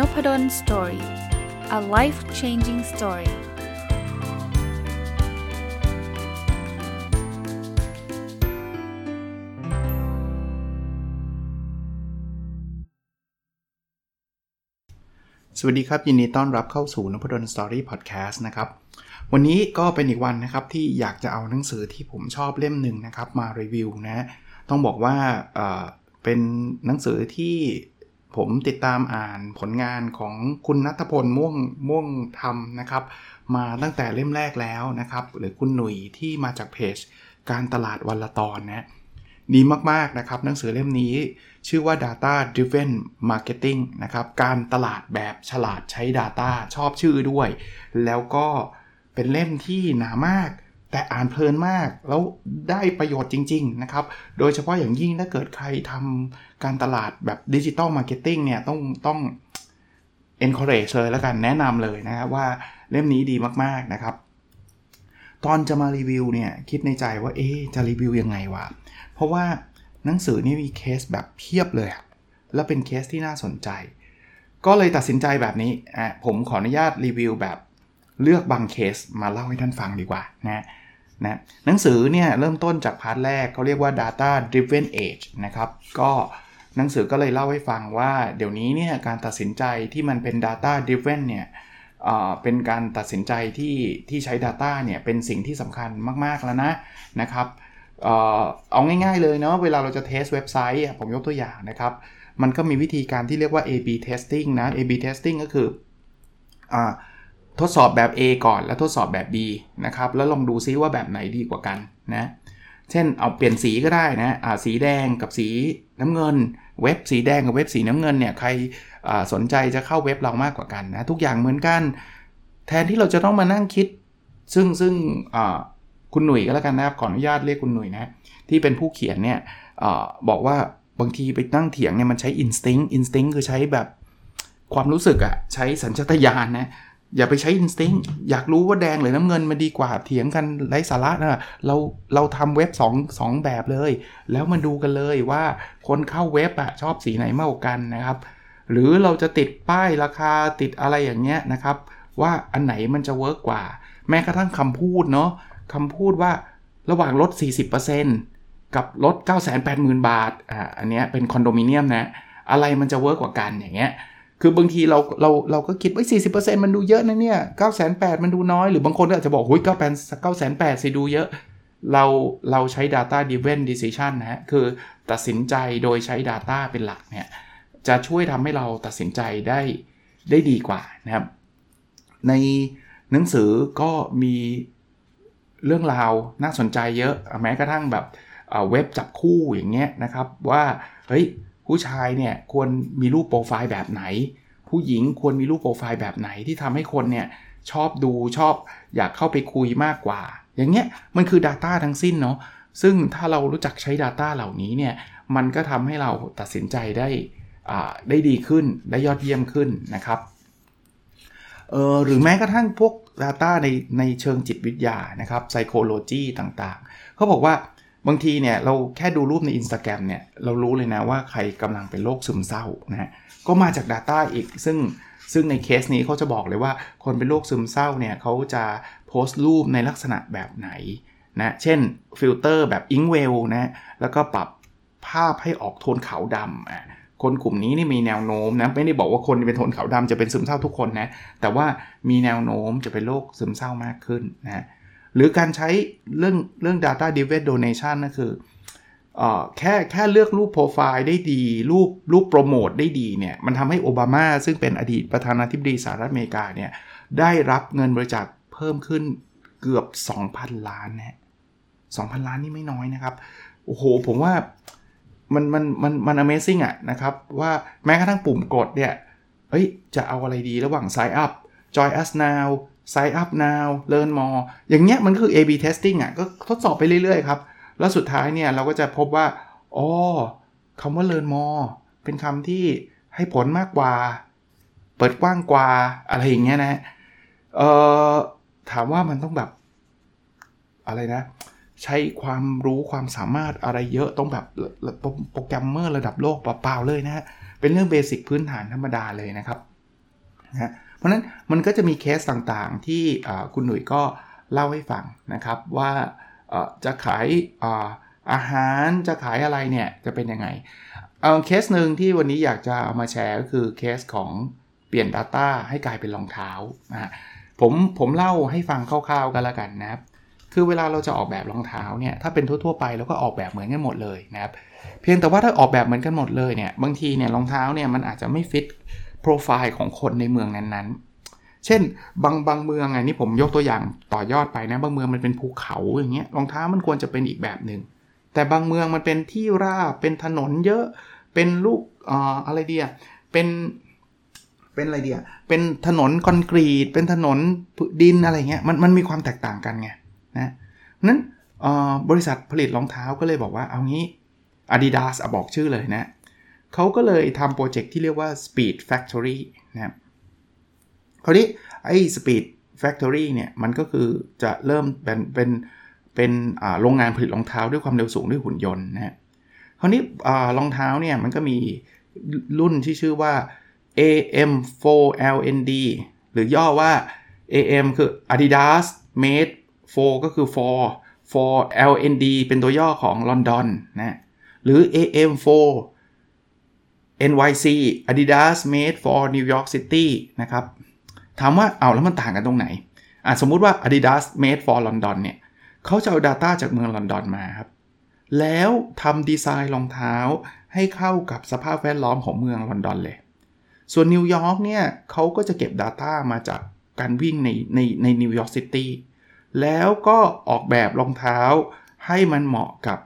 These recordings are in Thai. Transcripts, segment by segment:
Nopadol Story a life changing story สวัสดีครับ ยินดีต้อนรับเข้าสู่นพดล Story Podcast นะครับ วันนี้ก็เป็นอีกวันนะครับที่อยากจะเอาหนังสือที่ผมชอบเล่มหนึ่งนะครับมารีวิวนะ ต้องบอกว่าเป็นหนังสือที่ ผมติดตามอ่านผลงานของคุณนัทพลม่วงม่วงธรรมนะครับ มาตั้งแต่เล่มแรกแล้วนะครับ หรือคุณหนุ่ยที่มาจากเพจ การตลาดวันละตอนนะดีมาก ๆ นะครับ หนังสือเล่มนี้ชื่อว่า Data Driven Marketing นะครับ การตลาดแบบฉลาดใช้ Data ชอบชื่อด้วย แล้วก็เป็นเล่มที่หนามาก แต่อ่านเพลินมากแล้วได้ประโยชน์จริง ๆ นะครับ โดยเฉพาะอย่างยิ่งถ้าเกิดใครทำการตลาดแบบ Digital Marketing เนี่ยต้องต้อง encourage เลยแล้วกันแนะนำเลยนะครับว่าเล่มนี้ดีมากๆนะครับ ตอนจะมารีวิวเนี่ยคิดในใจว่าเอ๊จะรีวิวยังไงวะ เพราะว่าหนังสือนี่มีเคสแบบเพียบเลย แล้วเป็นเคสที่น่าสนใจ ก็เลยตัดสินใจแบบนี้อะผมขออนุญาตรีวิวแบบเลือกบางเคสมาเล่าให้ท่านฟังดีกว่านะ นะหนังสือเนี่ยเริ่มต้นจาก part แรกเขาเรียกว่า data driven age นะครับก็หนังสือก็เลยเล่าให้ฟังว่าเดี๋ยวนี้เนี่ยการตัดสินใจที่มันเป็น data driven เนี่ยเป็นการตัดสินใจที่ที่ใช้ Data เนี่ยเป็นสิ่งที่สำคัญมาก ๆ แล้วนะนะครับเอาง่าย ๆ เลยเนาะเวลาเราจะ test เว็บไซต์ผมยกตัวอย่างนะครับ มันก็มีวิธีการที่เรียกว่า A/B testing นะ A/B testing ก็คืออ ทดสอบแบบ A ก่อนแล้วทดสอบแบบ B นะครับ แล้วลองดูซิว่าแบบไหนดีกว่ากันนะ เช่นเอาเปลี่ยนสีก็ได้นะะสีแดงกับสีน้ำเงิน เว็บสีแดงกับเว็บสีน้ำเงินเนี่ยใครสนใจจะเข้าเว็บเรามากกว่ากันนะ ทุกอย่างเหมือนกัน แทนที่เราจะต้องมานั่งคิด ซึ่งซึ่งคุณหนุ่ยก็แล้วกันนะครับขออนุญาตเรียกคุณหนุ่ยนะที่เป็นผู้เขียนเนี่ยอบอกว่าบางทีไปนั่งเถียงเนี่ยมันใช้ instinct instinct คือใช้แบบความรู้สึกอะใช้สัญชาตญาณนะ อย่าไปใช้ Instinct อยากรู้ว่าแดงหรือน้ำเงินมันดีกว่าเถียงกันไร้สาระนะเราเราทำเว็บ2 2 แบบเลย แล้วมาดูกันเลยว่าคนเข้าเว็บอะชอบสีไหนมากกว่ากันนะครับ หรือเราจะติดป้ายราคาติดอะไรอย่างเงี้ยนะครับ ว่าอันไหนมันจะ work กว่า แม้กระทั่งคำพูดเนาะคำพูดว่าระหว่างลด 40%กับลด 980,000 บาทอ่าอันเนี้ยเป็นคอนโดมิเนียมนะอะไรมันจะเวิร์กกว่ากันอย่างเงี้ย คือบางทีเราเราเราก็คิดว่าสี่สิบเปอร์เซ็นต์มันดูเยอะนะเนี่ยเก้าแสนแปดมันดูน้อย หรือบางคนก็อาจจะบอกหุ้ยเก้าแปดเก้าแสนแปดสิดูเยอะ เราเราใช้ data driven decision นะฮะ คือตัดสินใจโดยใช้ data เป็นหลักเนี่ย จะช่วยทำให้เราตัดสินใจได้ได้ดีกว่านะครับ ในหนังสือก็มีเรื่องราวน่าสนใจเยอะ แม้กระทั่งแบบเว็บจับคู่อย่างเงี้ยนะครับว่า เฮ้ย ผู้ชายเนี่ยควรมีรูปโปรไฟล์แบบไหน ผู้หญิงควรมีรูปโปรไฟล์แบบไหนที่ทำให้คนเนี่ยชอบดูชอบอยากเข้าไปคุยมากกว่า อย่างเงี้ยมันคือ Data ทั้งสิ้นเนาะซึ่งถ้าเรารู้จักใช้ Data เหล่านี้เนี่ยมันก็ทำให้เราตัดสินใจได้ได้ดีขึ้นได้ยอดเยี่ยมขึ้นนะครับเออหรือแม้กระทั่งพวก Data ในในเชิงจิตวิทยานะครับ Psychology ต่างๆ เขาบอกว่า บางทีเนี่ยเราแค่ดูรูปใน Instagram เนี่ยเรารู้เลยนะว่าใครกำลังเป็นโรคซึมเศร้านะฮะก็มาจาก Data อีกซึ่งซึ่งในเคสนี้เขาจะบอกเลยว่าคนเป็นโรคซึมเศร้าเนี่ยเขาจะโพสต์รูปในลักษณะแบบไหนนะเช่นฟิลเตอร์แบบ Inkwell นะแล้วก็ปรับภาพให้ออกโทนขาวดำอะคนกลุ่มนี้นี่มีแนวโน้มนะไม่ได้บอกว่าคนเป็นโทนขาวดำจะเป็นซึมเศร้าทุกคนนะแต่ว่ามีแนวโน้มจะเป็นโรคซึมเศร้ามากขึ้นนะ หรือการใช้เรื่องเรื่อง data driven donation นั่นคืออแค่แค่เลือกรูปโปรไฟล์ได้ดี รูปรูปโปรโมทได้ดีเนี่ย มันทำให้โอบามาซึ่งเป็นอดีตประธานาธิบดีสหรัฐอเมริกาเนี่ย ได้รับเงินบริจาคเพิ่มขึ้นเกือบ 2,000 ล้านนะ2,000 ล้านนี่ไม่น้อยนะครับ โอ้โห ผมว่ามันมันมันมัน Amazing อะนะครับ ว่าแม้กระทั่งปุ่มกดเนี่ยเฮ้ยจะเอาอะไรดีระหว่าง Sign up Join us now sign up now learn more อย่างเงี้ยมันก็คือ A/B testing อะก็ทดสอบไปเรื่อยๆครับ แล้วสุดท้ายเนี่ยเราก็จะพบว่าอ๋อคำว่า learn more เป็นคำที่ให้ผลมากกว่า เปิดกว้างกว่าอะไรอย่างเงี้ยนะเอ่อถามว่ามันต้องแบบ อะไรนะ ใช้ความรู้ความสามารถอะไรเยอะต้องแบบโปรแกรมเมอร์ระดับโลกเปล่าๆเลยนะฮะเป็นเรื่องเบสิกพื้นฐานธรรมดาเลยนะครับนะ เพราะนั้นมันก็จะมีเคสต่างๆ ที่คุณหนุ่ยก็เล่าให้ฟังนะครับว่าจะขายอาหารจะขายอะไรเนี่ยจะเป็นยังไงเอาเคสหนึ่งที่วันนี้อยากจะเอามาแชร์ก็คือเคสของเปลี่ยน Data ให้กลายเป็นรองเท้านะผมผมเล่าให้ฟังคร่าวๆกันละกันนะครับ คือเวลาเราจะออกแบบรองเท้าเนี่ยถ้าเป็นทั่วๆไปเราก็ออกแบบเหมือนกันหมดเลยนะครับ เพียงแต่ว่าถ้าออกแบบเหมือนกันหมดเลยเนี่ยบางทีเนี่ยรองเท้าเนี่ยมันอาจจะไม่ฟิต โปรไฟล์ของคนในเมืองนั้นๆ เช่น บางบางเมืองไงนี่ผมยกตัวอย่างต่อยอดไปนะ บางเมืองมันเป็นภูเขาอย่างเงี้ยรองเท้ามันควรจะเป็นอีกแบบหนึ่งแต่บางเมืองมันเป็นที่ราบเป็นถนนเยอะเป็นลูกอ่าอะไรเดียเป็นเป็นอะไรเดียเป็นถนนคอนกรีต เป็นถนนดินอะไรเงี้ยมันมันมีความแตกต่างกันไงนะนั้นบริษัทผลิตรองเท้าก็เลยบอกว่าเอางี้ Adidas อบอกชื่อเลยนะ เขาก็เลยทำโปรเจกต์ที่เรียกว่า Speed Factory นะครับคราวนี้ไอ้ Speed Factory เนี่ยมันก็คือจะเริ่มเป็นเป็นเป็นโรงงานผลิตรองเท้าด้วยความเร็วสูงด้วยหุ่นยนต์นะฮะคราวนี้รองเท้าเนี่ยมันก็มีรุ่นที่ชื่อว่า AM4LND หรือย่อว่า AM คือ Adidas Made for ก็คือ for for LND เป็นตัวย่อของลอนดอนนะ หรือ AM4 NYC Adidas Made for New York City นะครับ ถามว่าเอาแล้วมันต่างกันตรงไหนอะสมมุติว่า Adidas Made for London เนี่ยเขาจะเอา Data จากเมืองลอนดอนมาครับ แล้วทำดีไซน์รองเท้าให้เข้ากับสภาพแวดล้อมของเมืองลอนดอนเลย ส่วนนิวยอร์กเนี่ยเขาก็จะเก็บ Data มาจากการวิ่งในในในนิวยอร์กซิตี้แล้วก็ออกแบบรองเท้าให้มันเหมาะกับ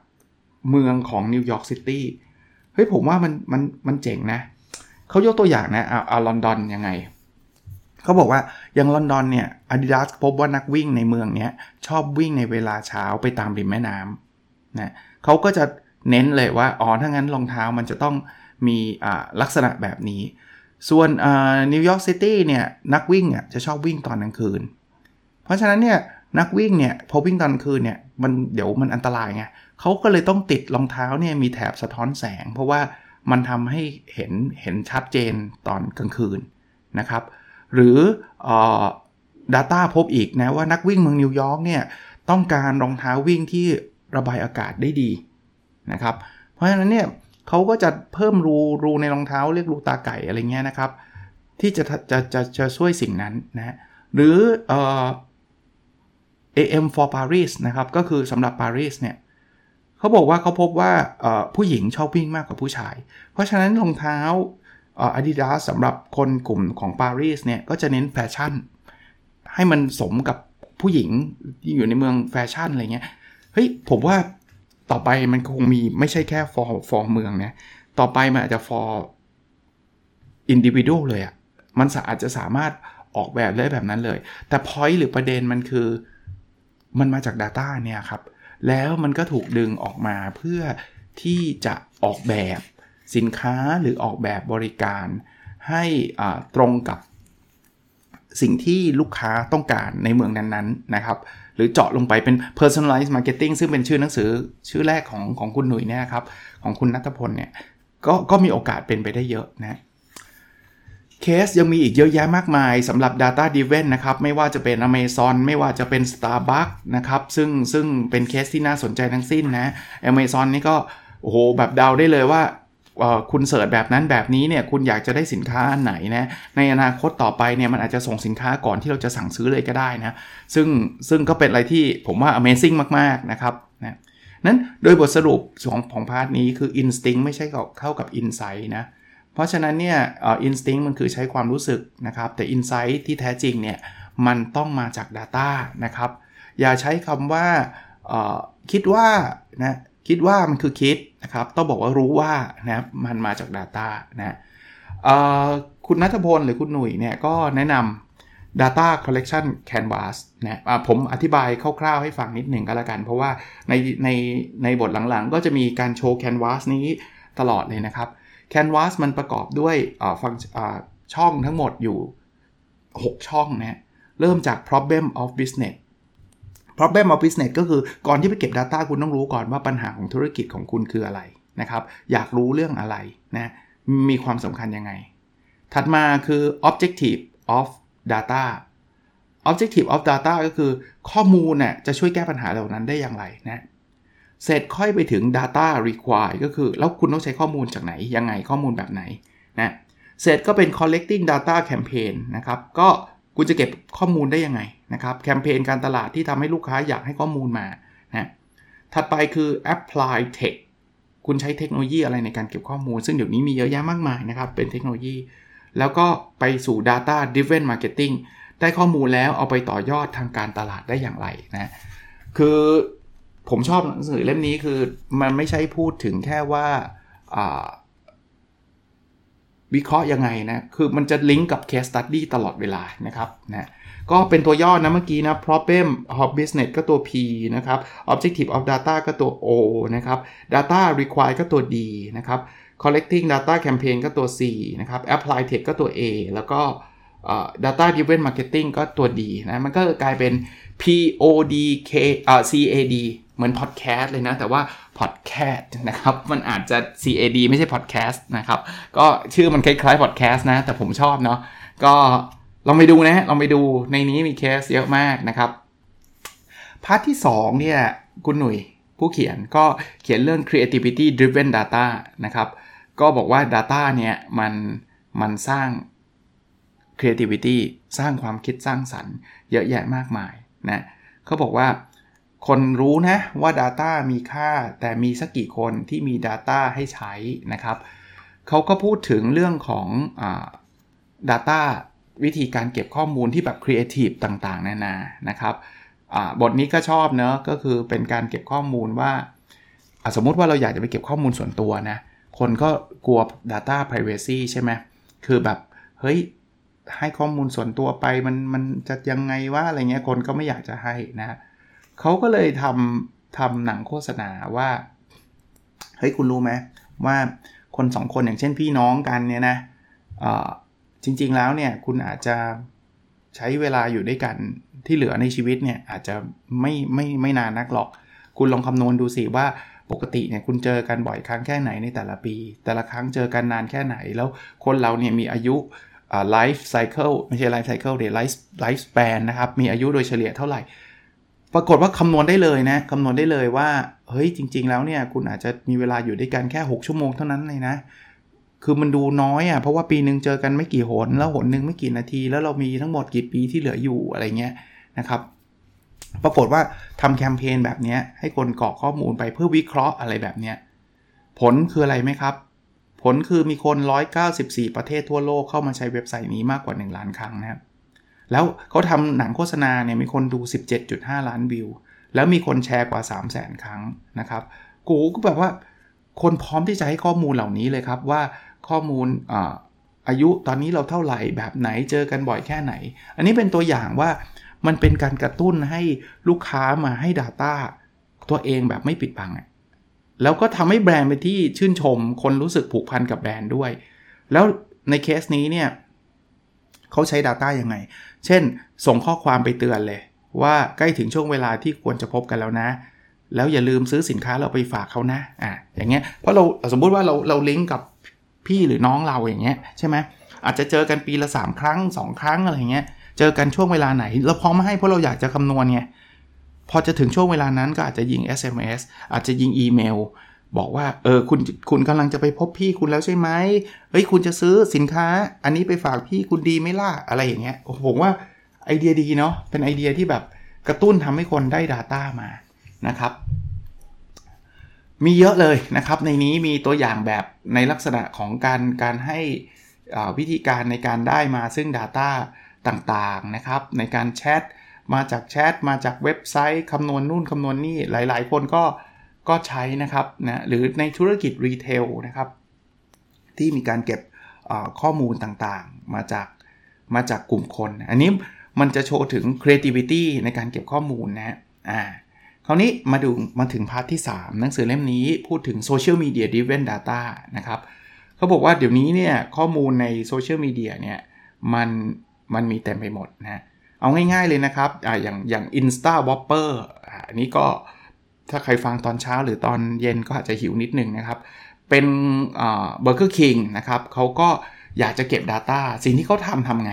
เมืองของนิวยอร์กซิตี้ เฮ้ยผมว่ามันมันมันเจ๋งนะเขายกตัวอย่างนะเอาเอาลอนดอนยังไงเขาบอกว่าอย่างลอนดอนเนี่ยอาดิดาสพบว่านักวิ่งในเมืองเนี้ยชอบวิ่งในเวลาเช้าไปตามริมแม่น้ำนะเขาก็จะเน้นเลยว่าอ๋อถ้างั้นรองเท้ามันจะต้องมีลักษณะแบบนี้ ส่วนนิวยอร์กซิตี้เนี่ยนักวิ่งอะจะชอบวิ่งตอนกลางคืน เพราะฉะนั้นเนี่ยนักวิ่งเนี่ยพอวิ่งตอนกลางคืนเนี่ยมันเดี๋ยวมันอันตรายไง เขาก็เลยต้องติดรองเท้าเนี่ยมีแถบสะท้อนแสง เพราะว่ามันทำให้เห็นเห็นชัดเจนตอนกลางคืนนะครับ หรืออ data พบอีกนะว่านักวิ่งเมืองนิวยอร์กเนี่ยต้องการรองเท้าวิ่งที่ระบายอากาศได้ดีนะครับ เพราะฉะนั้นเนี่ยเขาก็จะเพิ่มรูรูในรองเท้าเรียกรูตาไก่อะไรเงี้ยนะครับ ที่จะจะจะจะช่วยสิ่งนั้นนะหรือเอ่อ AM for Paris นะครับ ก็คือสำหรับปารีสเนี่ย เขาบอกว่าเขาพบว่าผู้หญิงชอบวิ่งมากกว่าผู้ชาย เพราะฉะนั้นรองเท้าอาดิดาสสำหรับคนกลุ่มของปารีสเนี่ยก็จะเน้นแฟชั่น ให้มันสมกับผู้หญิงที่อยู่ในเมืองแฟชั่นอะไรเงี้ยเฮ้ยผมว่าต่อไปมันคงมีไม่ใช่แค่ for for เมืองนะต่อไปมันอาจจะ for individual เลยอะ่ะมันอาจจะสามารถออกแบบได้แบบนั้นเลย แต่ point หรือประเด็นมันคือ มันมาจาก Data เนี่ยครับ แล้วมันก็ถูกดึงออกมาเพื่อที่จะออกแบบสินค้าหรือออกแบบบริการให้ตรงกับสิ่งที่ลูกค้าต้องการในเมืองนั้นๆนะครับ หรือเจาะลงไปเป็น personalized marketing ซึ่งเป็นชื่อหนังสือชื่อแรกของของคุณหนุ่ยเนี่ยครับ ของคุณนัทพลเนี่ยก็ก็มีโอกาสเป็นไปได้เยอะนะ เคสยังมีอีกเยอะแยะมากมายสำหรับ Data d r i v e n นะครับ ไม่ว่าจะเป็น Amazon ไม่ว่าจะเป็น Starbucks นะครับ ซึ่งซึ่งเป็นเคสที่น่าสนใจทั้งสิ้นนะ Amazon นี่ก็โอ้โหแบบเดาได้เลยว่าคุณ search แบบนั้นแบบนี้เนี่ยคุณอยากจะได้สินค้าอันไหนนะในอนาคตต่อไปเนี่ยมันอาจจะส่งสินค้าก่อนที่เราจะสั่งซื้อเลยก็ได้นะซึ่งซึ่งก็เป็นอะไรที่ผมว่า Amazing มากๆนะครับนะนั้นโดยบทสรุปของของ part นี้คือ Instinct ไม่ใช่เท่ากับ Insight นะ เพราะฉะนั้นเนี่ย Instinct มันคือใช้ความรู้สึกนะครับ แต่ Insight ที่แท้จริงเนี่ยมันต้องมาจาก Data นะครับ อย่าใช้คำว่าคิดว่านะคิดว่ามันคือคิดนะครับ ต้องบอกว่ารู้ว่านะมันมาจาก Data นะคุณนัทพลหรือคุณหนุ่ยเนี่ยก็แนะนำ Data Collection Canvas นะผมอธิบายคร่าวๆให้ฟังนิดหนึ่งก็แล้วกัน เพราะว่าในในในบทหลังๆ ก็จะมีการโชว์ Canvas นี้ตลอดเลยนะครับ Canvas มันประกอบด้วยฟังช่องทั้งหมดอยู่ 6 ช่องนะเริ่มจาก problem of business problem of business ก็คือก่อนที่ไปเก็บ Data คุณต้องรู้ก่อนว่าปัญหาของธุรกิจของคุณคืออะไรนะครับ อยากรู้เรื่องอะไรนะมีความสำคัญยังไง ถัดมาคือ objective of data objective of data ก็คือข้อมูลน่ยจะช่วยแก้ปัญหาเหล่านั้นได้อย่างไรนะ เสร็จค่อยไปถึง data require ก็คือ แล้วคุณต้องใช้ข้อมูลจากไหน ยังไงข้อมูลแบบไหนนะเสร็จก็เป็น collecting data campaign นะครับ ก็คุณจะเก็บข้อมูลได้ยังไงนะครับแคมเปญการตลาดที่ทำให้ลูกค้าอยากให้ข้อมูลมานะถัดไปคือ apply tech คุณใช้เทคโนโลยีอะไรในการเก็บข้อมูล ซึ่งเดี๋ยวนี้มีเยอะแยะมากมายนะครับ เป็นเทคโนโลยี แล้วก็ไปสู่ data driven marketing ได้ข้อมูลแล้วเอาไปต่อยอดทางการตลาดได้อย่างไรนะคือ ผมชอบหนังสือเล่มนี้คือมันไม่ใช่พูดถึงแค่ว่าวิเคราะห์ยังไงนะ คือมันจะลิงก์กับ case study ตลอดเวลานะครับนะก็เป็นตัวย่อนะเมื่อกี้นะ problem of business ก็ตัว P นะครับ objective of data ก็ตัว O นะครับ data require ก็ตัว D นะครับ collecting data campaign ก็ตัว C นะครับ apply tech ก็ตัว A แล้วก็ data driven marketing ก็ตัว D นะ มันก็กลายเป็น P O D เหมือน podcast เลยนะ แต่ว่า podcast นะครับ มันอาจจะ C A D ไม่ใช่ podcast นะครับ ก็ชื่อมันคล้ายๆ podcast นะ แต่ผมชอบเนาะก็ลองไปดูนะลองไปดูในนี้มีเคสเยอะมากนะครับพาร์ทที่2เนี่ยคุณหนุ่ยผู้เขียนก็เขียนเรื่อง creativity driven data นะครับ ก็บอกว่า data เนี่ยมันมันสร้าง creativity สร้างความคิดสร้างสรรค์เยอะแยะมากมายนะเขาบอกว่า คนรู้นะว่า Data มีค่า แต่มีสักกี่คนที่มี Data ให้ใช้นะครับเขาก็พูดถึงเรื่องของอ Data วิธีการเก็บข้อมูลที่แบบครีเอทีฟต่างๆ นานานะครับบทนี้ก็ชอบเนะก็คือเป็นการเก็บข้อมูลว่า สมมุติว่าเราอยากจะไปเก็บข้อมูลส่วนตัวนะ คนก็กลัว Data Privacy ใช่ไหมคือแบบ เฮ้ย ให้ข้อมูลส่วนตัวไปมันมันจะยังไงว่าอะไรเงี้ยคนก็ไม่อยากจะให้นะ เขาก็เลยทำทำหนังโฆษณาว่า เฮ้ยคุณรู้ไหมว่าคนสองคนอย่างเช่นพี่น้องกันเนี่ยนะจริงๆแล้วเนี่ยคุณอาจจะใช้เวลาอยู่ด้วยกันที่เหลือในชีวิตเนี่ยอาจจะไม่ไม่ไม่นานนักหรอก คุณลองคำนวณดูสิว่าปกติเนี่ยคุณเจอกันบ่อยครั้งแค่ไหนในแต่ละปี แต่ละครั้งเจอกันนานแค่ไหน แล้วคนเราเนี่ยมีอายุ life cycle ไม่ใช่ life cycle เดี๋ยว life life span นะครับ มีอายุโดยเฉลี่ยเท่าไหร่ ปรากฏว่าคำนวณได้เลยนะคำนวณได้เลยว่า เฮ้ยจริง ๆ แล้วเนี่ยคุณอาจจะมีเวลาอยู่ด้วยกันแค่ 6 ชั่วโมงเท่านั้นเลยนะ คือมันดูน้อยอะเพราะว่าปีหนึ่งเจอกันไม่กี่หน แล้วหนหนึ่งไม่กี่นาที แล้วเรามีทั้งหมดกี่ปีที่เหลืออยู่อะไรเงี้ยนะครับ ปรากฏว่าทำแคมเปญแบบนี้ให้คนกรอกข้อมูลไปเพื่อวิเคราะห์อะไรแบบเนี้ยผลคืออะไรไหมครับ ผลคือมีคน 194 ประเทศทั่วโลกเข้ามาใช้เว็บไซต์นี้มากกว่า 1 ล้านครั้งนะครับ แล้วเขาทำหนังโฆษณาเนี่ยมีคนดู 17.5 ล้านวิว แล้วมีคนแชร์กว่า 3 0 0 0 0 0 ครั้งนะครับ กูก็แบบว่า คนพร้อมที่จะให้ข้อมูลเหล่านี้เลยครับว่าข้อมูลออายุตอนนี้เราเท่าไหร่แบบไหนเจอกันบ่อยแค่ไหน อันนี้เป็นตัวอย่างว่ามันเป็นการกระตุ้นให้ลูกค้ามาให้ Data ตัวเองแบบไม่ปิดบังแล้วก็ทำให้แบรนด์เป็นที่ชื่นชม คนรู้สึกผูกพันกับแบรนด์ด้วย แล้วในเคสนี้เนี่ยเขาใช้ Data ยังไง เช่น ส่งข้อความไปเตือนเลย ว่าใกล้ถึงช่วงเวลาที่ควรจะพบกันแล้วนะ แล้วอย่าลืมซื้อสินค้าเราไปฝากเขานะอะอย่างเงี้ยเพราะเราสมมุติว่าเราเราลิงก์กับพี่หรือน้องเราอย่างเงี้ยใช่ไหมอาจจะเจอกันปีละ 3 ครั้ง 2 ครั้งอะไรเงี้ยเจอกันช่วงเวลาไหน เราพร้อมมาให้เพราะเราอยากจะคำนวณไง พอจะถึงช่วงเวลานั้นก็อาจจะยิง SMS อาจจะยิงอีเมล บอกว่าเออคุณคุณกำลังจะไปพบพี่คุณแล้วใช่ไหมเฮ้ยคุณจะซื้อสินค้า อันนี้ไปฝากพี่คุณดีไม่ล่ะอะไรอย่างเงี้ยผมว่าไอเดียดีเนาะเป็นไอเดียที่แบบกระตุ้นทำให้คนได้ Data มานะครับ มีเยอะเลยนะครับ ในนี้มีตัวอย่างแบบในลักษณะของการการให้วิธีการในการได้มาซึ่ง Data ต่างๆนะครับ ในการแชทมาจากแชทมาจากเว็บไซต์คำนวณนู่นคำนวณนี่หลาย ๆ คนก็ ก็ใช้นะครับนะหรือในธุรกิจรีเทลนะครับที่มีการเก็บข้อมูลต่างๆ มาจากมาจากกลุ่มคน อันนี้มันจะโชว์ถึง creativity ในการเก็บข้อมูลนะอ่าคราวนี้มาดูมาถึง part ที่ 3 หนังสือเล่มนี้พูดถึง Social Media Driven Data นะครับเขาบอกว่าเดี๋ยวนี้เนี่ยข้อมูลในโซเชียลมีเดียเนี่ยมันมันมีเต็มไปหมดนะเอาง่ายๆเลยนะครับออย่างอย่าง Insta Whopper อันนี้ก็ ถ้าใครฟังตอนเช้าหรือตอนเย็นก็อาจจะหิวนิดนึงนะครับ เป็นเบอร์เกอร์คิงนะครับเขาก็อยากจะเก็บ Data สิ่งที่เขาทำทำไง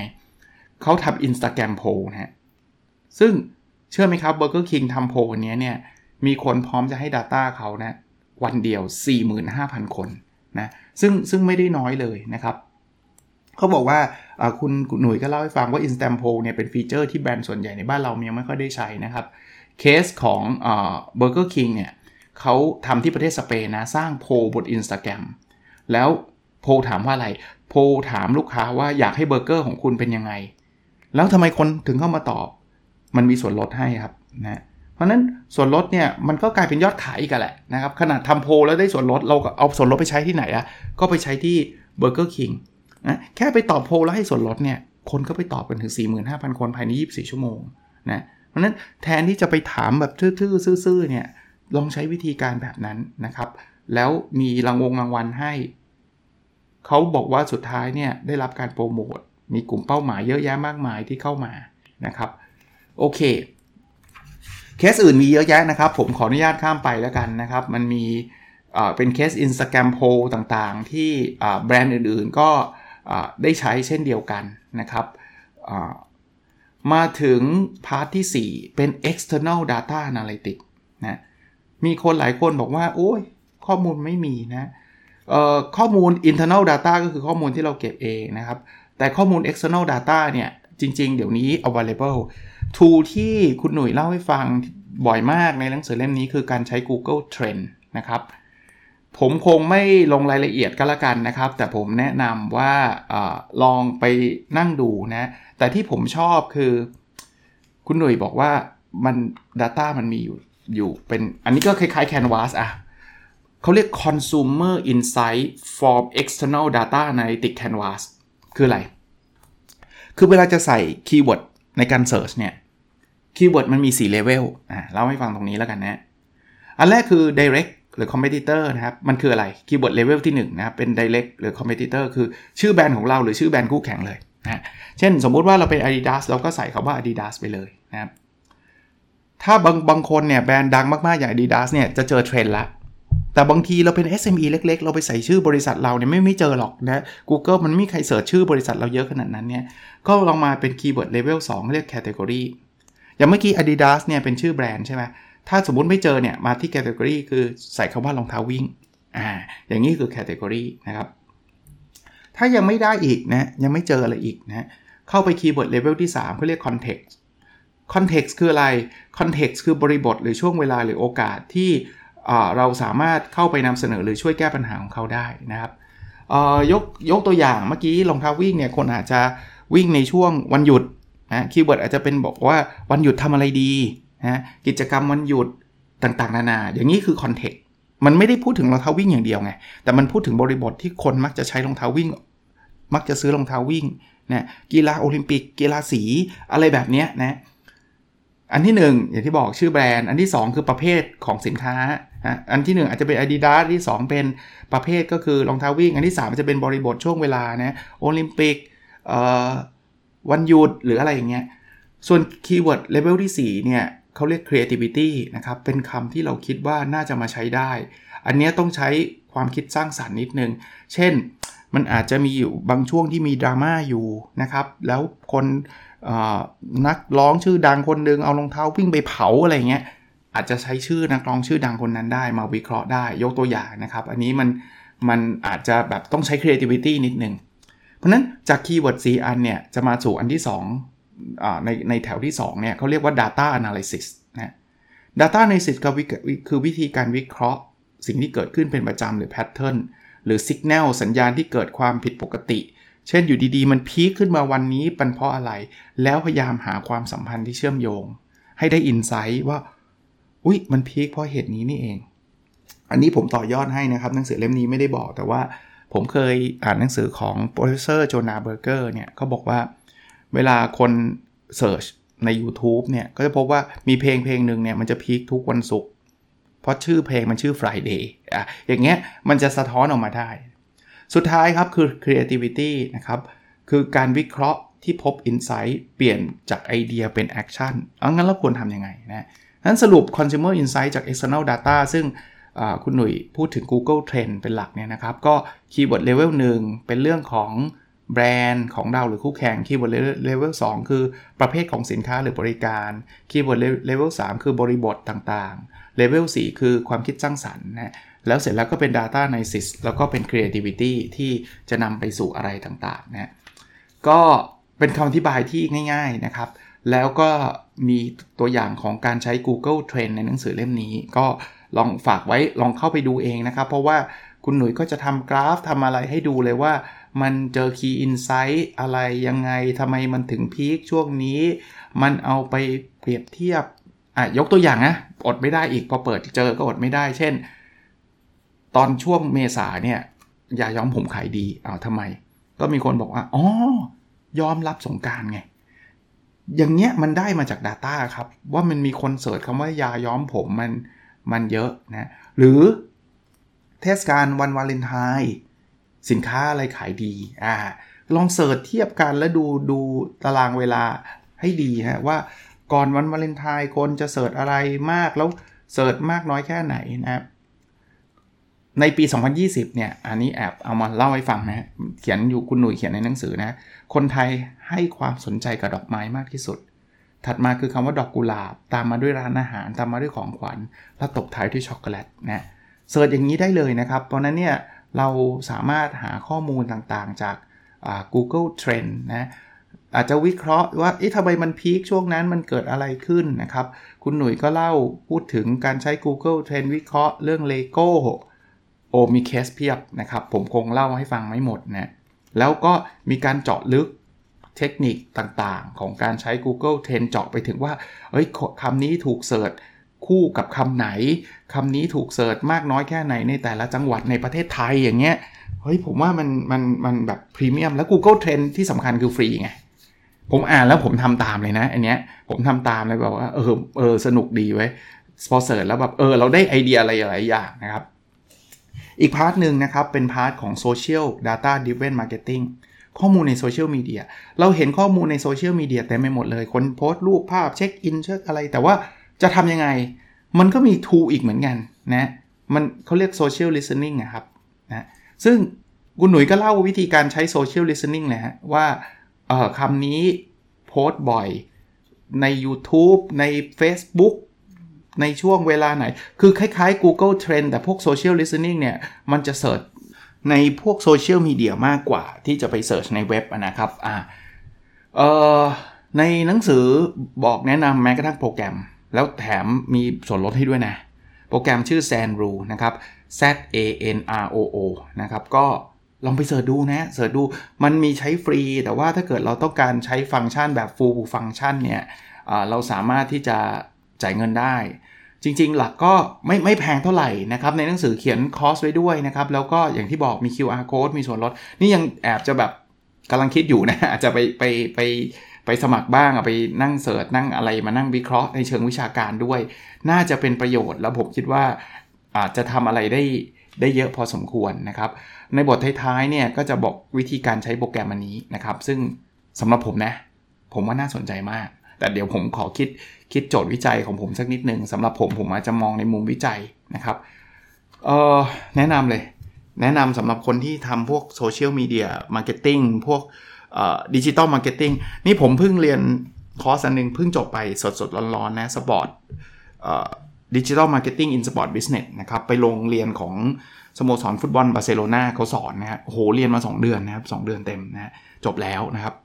เขาทำ Instagram p o นะฮะซึ่งเชื่อไหมครับ Burger King ทำโพลวันนี้เนี่ยมีคนพร้อมจะให้ Data เขานะวันเดียว 45,000 คนนะซึ่งซึ่งไม่ได้น้อยเลยนะครับ เขาบอกว่าคุณหนุ่ยก็เล่าให้ฟังว่า Instant Poll เนี่ยเป็น feature ที่แบรนด์ส่วนใหญ่ในบ้านเรายังไม่ค่อยได้ใช้นะครับ เคสของเบอร์เกอร์คิงเนี่ยเขาทำที่ประเทศสเปนนะ สร้างโพลบน Instagram แล้วโพลถามว่าอะไร โพลถามลูกค้าว่าอยากให้เบอร์เกอร์ของคุณเป็นยังไง แล้วทำไมคนถึงเข้ามาตอบ มันมีส่วนลดให้ครับนะเพราะนั้นส่วนลดเนี่ยมันก็กลายเป็นยอดขายอีกแหละนะครับขนาดทำโพลแล้วได้ส่วนลดเราก็เอาส่วนลดไปใช้ที่ไหนอะ่ะก็ไปใช้ที่เบอร์เกอร์คิงนะแค่ไปตอบโพลแล้วให้ส่วนลดเนี่ยคนก็ไปตอบกันถึง 45,000 คนภายใน 24 ชั่วโมงนะ เพราะนั้นแทนที่จะไปถามแบบทื่อๆซื่อๆเนี่ยลองใช้วิธีการแบบนั้นนะครับ แล้วมีรางวงรางวัลให้เขาบอกว่าสุดท้ายเนี่ยได้รับการโปรโมทมีกลุ่มเป้าหมายเยอะแยะมากมายที่เข้ามานะครับโอเคเคสอื่นมีเยอะแยะนะครับ ผมขออนุญาตข้ามไปแล้วกันนะครับ มันมีเป็นเคส Instagram p o ต่างๆ ที่แบรนด์อื่นๆก็ได้ใช้เช่นเดียวกันนะครับ มาถึงพาร์ทที่ 4 เป็น external data analytics นะมีคนหลายคนบอกว่า โอ้ยข้อมูลไม่มีนะข้อมูล internal data ก็คือข้อมูลที่เราเก็บเองนะครับ แต่ข้อมูล external data เนี่ย จริง ๆ เดี๋ยวนี้ available tool ที่คุณหนุ่ยเล่าให้ฟังบ่อยมากในหนังสือเล่มนี้คือการใช้ Google Trend นะครับ ผมคงไม่ลงรายละเอียดก็แล้วกันนะครับ แต่ผมแนะนำว่าลองไปนั่งดูนะ แต่ที่ผมชอบคือ คุณหนุ่ยบอกว่ามัน Data มันมีอยู่อยู่เป็นอันนี้ก็คล้ายๆ Canvas อะเขาเรียก consumer insight from external data analytic canvas คืออะไร คือเวลาจะใส่ keyword ในการ search เนี่ย keyword มันมี 4 level อ่าเล่าให้ฟังตรงนี้แล้วกันนะ อันแรกคือ direct หรือ competitor นะครับ มันคืออะไร keyword level ที่1นะครับเป็น direct หรือ competitor คือชื่อแบรนด์ของเราหรือชื่อแบรนด์คู่แข่งเลยนะเช่นสมมุติว่าเราเป็น Adidas เราก็ใส่คำว่า Adidas ไปเลยนะครับถ้าบางบางคนเนี่ยแบรนด์ดังมาก ๆ อย่าง Adidas เนี่ยจะเจอเทรนด์ละแต่บางทีเราเป็น SME เล็ก ๆ เราไปใส่ชื่อบริษัทเราเนี่ยไม่ไม่เจอหรอกนะ Google มันไม่มีใคร search ชื่อบริษัทเราเยอะขนาดนั้นเนี่ยก็ลองมาเป็น keyword level 2เรียก category อย่างเมื่อกี้ Adidas เนี่ยเป็นชื่อแบรนด์ใช่ไหม ถ้าสมมุติไม่เจอเนี่ยมาที่ category คือใส่คำว่ารองเท้าวิ่งอ่าอย่างนี้คือ category นะครับ ถ้ายังไม่ได้อีกนะยังไม่เจออะไรอีกนะเข้าไป keyword level ที่3เขาเรียก context context คืออะไร context คือบริบทหรือช่วงเวลาหรือโอกาสที่เราสามารถเข้าไปนำเสนอหรือช่วยแก้ปัญหาของเขาได้นะครับยกยกตัวอย่างเมื่อกี้รองเท้าวิ่งเนี่ยคนอาจจะวิ่งในช่วงวันหยุดนะ keyword อาจจะเป็นบอกว่าวันหยุดทำอะไรดี นะกิจกรรมวันหยุดต่างๆ นานา อย่างนี้คือคอนเทกต์มันไม่ได้พูดถึงรองเท้าวิ่งอย่างเดียวไง แต่มันพูดถึงบริบทที่คนมักจะใช้รองเท้าวิ่ง มักจะซื้อรองเท้าวิ่งนะกีฬาโอลิมปิก กีฬาสีอะไรแบบนี้นะอันที่ 1 อย่างที่บอกชื่อแบรนด์ อันที่ 2 คือประเภทของสินค้านะอันที่ 1 อาจจะเป็น Adidas ที่ 2 เป็นประเภทก็คือรองเท้าวิ่ง อันที่ 3 จะเป็นบริบทช่วงเวลานะโอลิมปิกวันหยุดหรืออะไรอย่างเงี้ยส่วน keyword level ที่ 4 เนี่ย เขาเรียก creativity นะครับ เป็นคำที่เราคิดว่าน่าจะมาใช้ได้ อันนี้ต้องใช้ความคิดสร้างสรรค์นิดนึง เช่น มันอาจจะมีอยู่บางช่วงที่มีดราม่าอยู่นะครับ แล้วคนนักร้องชื่อดังคนหนึ่งเอารองเท้าวิ่งไปเผาอะไรเงี้ย อาจจะใช้ชื่อนักร้องชื่อดังคนนั้นได้ มาวิเคราะห์ได้ ยกตัวอย่างนะครับ อันนี้มันมันอาจจะแบบต้องใช้ creativity นิดนึง เพราะนั้นจาก keyword สี่อันเนี่ยจะมาสู่อันที่ 2 ในในแถวที่2เนี่ยเขาเรียกว่า data analysis นะ data analysis คือวิธีการวิเคราะห์ สิ่งที่เกิดขึ้นเป็นประจำหรือ pattern หรือ signal สัญญาณที่เกิดความผิดปกติ เช่นอยู่ดีๆ มัน peak ขึ้นมาวันนี้เป็นเพราะอะไร แล้วพยายามหาความสัมพันธ์ที่เชื่อมโยง ให้ได้ insight ว่า อุ๊ย มัน peak เพราะเหตุนี้นี่เอง อันนี้ผมต่อยอดให้นะครับหนังสือเล่มนี้ไม่ได้บอกแต่ว่าผมเคยอ่านหนังสือของ Professor Jonah Berger เนี่ยเขาบอกว่า เวลาคน search ใน YouTube เนี่ย ก็จะพบว่ามีเพลงเพลงหนึ่งเนี่ย มันจะ peak ทุกวันศุกร์เพราะชื่อเพลงมันชื่อ Friday อะอย่างเงี้ยมันจะสะท้อนออกมาได้ สุดท้ายครับคือ creativity นะครับ คือการวิเคราะห์ที่พบ insight เปลี่ยนจากไอเดียเป็น action เอางั้นเราควรทำยังไงนะนั้นสรุป consumer insight จาก external data ซึ่งคุณหนุ่ยพูดถึง Google Trend เป็นหลักเนี่ยนะครับ ก็ keyword level 1เป็นเรื่องของ แบรนด์ของเราหรือคู่แข่ง keyword level 2คือประเภทของสินค้าหรือบริการ keyword level 3คือบริบทต่างๆเลเวล4คือความคิดสร้างสรรค์นะแล้วเสร็จแล้วก็เป็น Data Analysis แล้วก็เป็น Creativity ที่จะนำไปสู่อะไรต่างๆนะก็เป็นคำอธิบายที่ง่าย ๆนะครับ แล้วก็มีตัวอย่างของการใช้ Google Trend ในหนังสือเล่มนี้ ก็ลองฝากไว้ลองเข้าไปดูเองนะครับ เพราะว่า คุณหนุ่ยก็จะทำกราฟทำอะไรให้ดูเลยว่า มันเจอ Key Insight อะไรยังไงทำไมมันถึงพีคช่วงนี้ มันเอาไปเปรียบเทียบอะยกตัวอย่างนะอดไม่ได้อีกพอเปิดเจอก็อดไม่ได้ เช่น ตอนช่วงเมษาเนี่ยยาย้อมผมขายดีอ้าวทำไม ก็มีคนบอกว่าอ๋อย้อมรับสงกรานต์ไง อย่างเงี้ยมันได้มาจาก Data ครับ ว่ามันมีคน search คำว่ายาย้อมผมมันมันเยอะนะ หรือ เทศกาลวันวาเลนไทน์สินค้าอะไรขายดีอ่าลอง search เทียบกันแล้วดูดูตารางเวลาให้ดีฮะว่าก่อนวันวาเลนไทน์คนจะ search อะไรมากแล้วเสิร์ชมากน้อยแค่ไหนนะครับในปี 2020 เนี่ย อันนี้แอบเอามาเล่าให้ฟังนะ เขียนอยู่คุณหนุ่ยเขียนในหนังสือนะ คนไทยให้ความสนใจกับดอกไม้มากที่สุด ถัดมาคือคำว่าดอกกุหลาบ ตามมาด้วยร้านอาหาร ตามมาด้วยของขวัญ แล้วตบท้ายด้วยช็อกโกแลตนะ เสิร์ชอย่างนี้ได้เลยนะครับเพราะนั้นเนี่ยเราสามารถหาข้อมูลต่างๆจาก Google Trend นะอาจจะวิเคราะห์ว่าเอ๊ะทำไมมันพีคช่วงนั้นมันเกิดอะไรขึ้นนะครับ คุณหนุ่ยก็เล่าพูดถึงการใช้ Google Trend วิเคราะห์เรื่อง Lego โอ้มีเคสเพียบนะครับ ผมคงเล่าให้ฟังไม่หมดนะแล้วก็มีการเจาะลึกเทคนิคต่างๆ ของการใช้ Google Trend เจาะไปถึงว่าเอ้ยคำนี้ถูกเสิร์ช คู่กับคำไหนคำนี้ถูกเสิร์ชมากน้อยแค่ไหนในแต่ละจังหวัดในประเทศไทยอย่างเงี้ยเฮ้ยผมว่ามันมันมันแบบพรีเมียมแล้ว Google Trend ที่สำคัญคือฟรีไงผมอ่านแล้วผมทำตามเลยนะ อันเนี้ยผมทำตามเลยแบบว่าเออเออสนุกดีไว้พอ search แล้วแบบเออเราได้ไอเดียอะไรหลายอย่างนะครับ อีก part หนึ่งนะครับ เป็น part ของ Social Data Driven Marketing ข้อมูลในโซเชียลมีเดียเราเห็นข้อมูลในโซเชียลมีเดียเต็มไปหมดเลย คนโพสต์รูปภาพเช็คอินเช็คอะไร แต่ว่า จะทำยังไง มันก็มี tool อีกเหมือนกันนะมันเขาเรียก Social Listening นะครับนะซึ่งคุณหนุ่ยก็เล่าวิธีการใช้ Social Listening นะฮะว่าเออคำนี้โพสต์บ่อยใน YouTube ใน Facebook ในช่วงเวลาไหน คือคล้ายๆ Google Trend แต่พวก Social Listening เนี่ย มันจะเสิร์ชในพวกโซเชียลมีเดียมากกว่าที่จะไปเสิร์ชในเว็บนะครับอ่าเอ่อในหนังสือบอกแนะนำแม้กระทั่งโปรแกรม แล้วแถมมีส่วนลดให้ด้วยนะ โปรแกรมชื่อ Zanroo นะครับ Z A N R O O นะครับก็ลองไป search ดูนะ search ดูมันมีใช้ฟรี แต่ว่าถ้าเกิดเราต้องการใช้ฟังก์ชันแบบ full ฟังก์ชันเนี่ยเราสามารถที่จะจ่ายเงินได้ จริงๆ หลักก็ไม่ไม่แพงเท่าไหร่นะครับ ในหนังสือเขียน cost ไว้ด้วยนะครับ แล้วก็อย่างที่บอกมี QR code มีส่วนลด นี่ยังแอบจะแบบกำลังคิดอยู่นะอาจจะไปไปไปไป สมัครบ้างไปนั่งเสิร์ชนั่งอะไรมานั่งวิเคราะห์ในเชิงวิชาการด้วย น่าจะเป็นประโยชน์แล้วผมคิดว่าอาจจะทำอะไรได้ได้เยอะพอสมควรนะครับ ในบทท้ายๆเนี่ยก็จะบอกวิธีการใช้โปรแกรมอันนี้นะครับ ซึ่งสำหรับผมนะ ผมว่าน่าสนใจมาก แต่เดี๋ยวผมขอคิดคิดโจทย์วิจัยของผมสักนิดหนึ่งสำหรับผมผมอาจจะมองในมุมวิจัยนะครับเออแนะนำเลย แนะนำสำหรับคนที่ทำพวก social media marketing พวก digital marketing นี่ผมเพิ่งเรียนคอร์สอันนึงเพิ่งจบไปสดสดร้อนๆนะ sport digital marketing in sport business นะครับไปลงเรียนของสโมสรฟุตบอลบาร์เซโลนาเขาสอนนะฮะโหเรียนมา 2 เดือนนะครับสเดือนเต็มนะจบแล้วนะครับ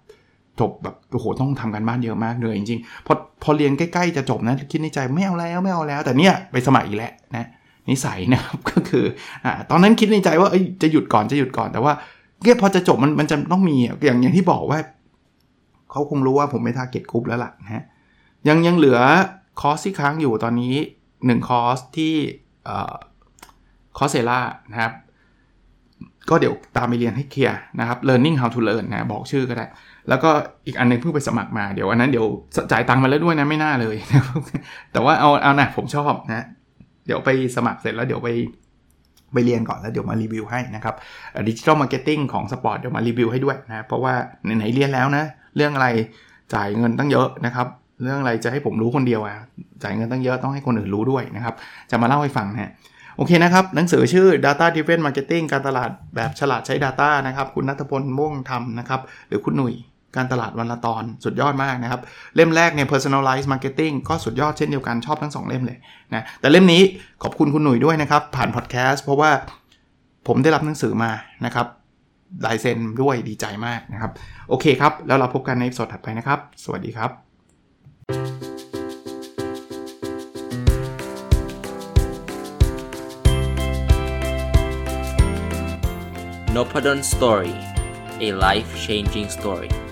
จบแบบโอ้โหต้องทำการบ้านเยอะมากเหนื่อยจริงๆพอพอเรียนใกล้ๆจะจบนะคิดในใจไม่เอาแล้วไม่เอาแล้ว แต่เนี่ยไปสมัครอีกแล้วนะนิสัยนะครับก็คืออ่าตอนนั้นคิดในใจว่าจะหยุดก่อนจะหยุดก่อนแต่ว่า เนี่ยพอจะจบมันมันจะต้องมีอย่างอย่างที่บอกว่าเขาคงรู้ว่าผมไม่ target group แล้วล่ะนะยังยังเหลือคอร์สที่ค้างอยู่ตอนนี้ 1 คอร์สที่ Coursera นะครับ ก็เดี๋ยวตามไปเรียนให้เคลียร์นะครับ learning how to learn นะบอกชื่อก็ได้ แล้วก็อีกอันนึงเพิ่งไปสมัครมาเดี๋ยวอันนั้นเดี๋ยวจ่ายตังค์มาแล้วด้วยนะไม่น่าเลย แต่ว่าเอาเอานะผมชอบนะ เดี๋ยวไปสมัครเสร็จแล้วเดี๋ยวไป ไปเรียนก่อนแล้วเดี๋ยวมารีวิวให้นะครับ digital marketing ของสปอร์ตเดี๋ยวมารีวิวให้ด้วยนะเพราะว่าไหนๆเรียนแล้วนะ เรื่องอะไรจ่ายเงินตั้งเยอะนะครับเรื่องอะไรจะให้ผมรู้คนเดียวอะจ่ายเงินตั้งเยอะต้องให้คนอื่นรู้ด้วยนะครับ จะมาเล่าให้ฟังนะโอเคนะครับ หนังสือชื่อ Data Driven Marketing การตลาดแบบฉลาดใช้ Data นะครับ คุณณัฐพลม่วงทำนะครับ หรือคุณหนุ่ย การตลาดวันละตอนสุดยอดมากนะครับ เล่มแรกเนี่ย Personalized Marketing ก็สุดยอดเช่นเดียวกันชอบทั้ง 2 เล่มเลยนะแต่เล่มนี้ขอบคุณคุณหนุ่ยด้วยนะครับ ผ่านพอดแคสต์เพราะว่าผมได้รับหนังสือมานะครับลายเซ็นด้วยดีใจมากนะครับ โอเคครับ แล้วเราพบกันในสดถัดไปนะครับ สวัสดีครับ n o p a d o n Story a life changing story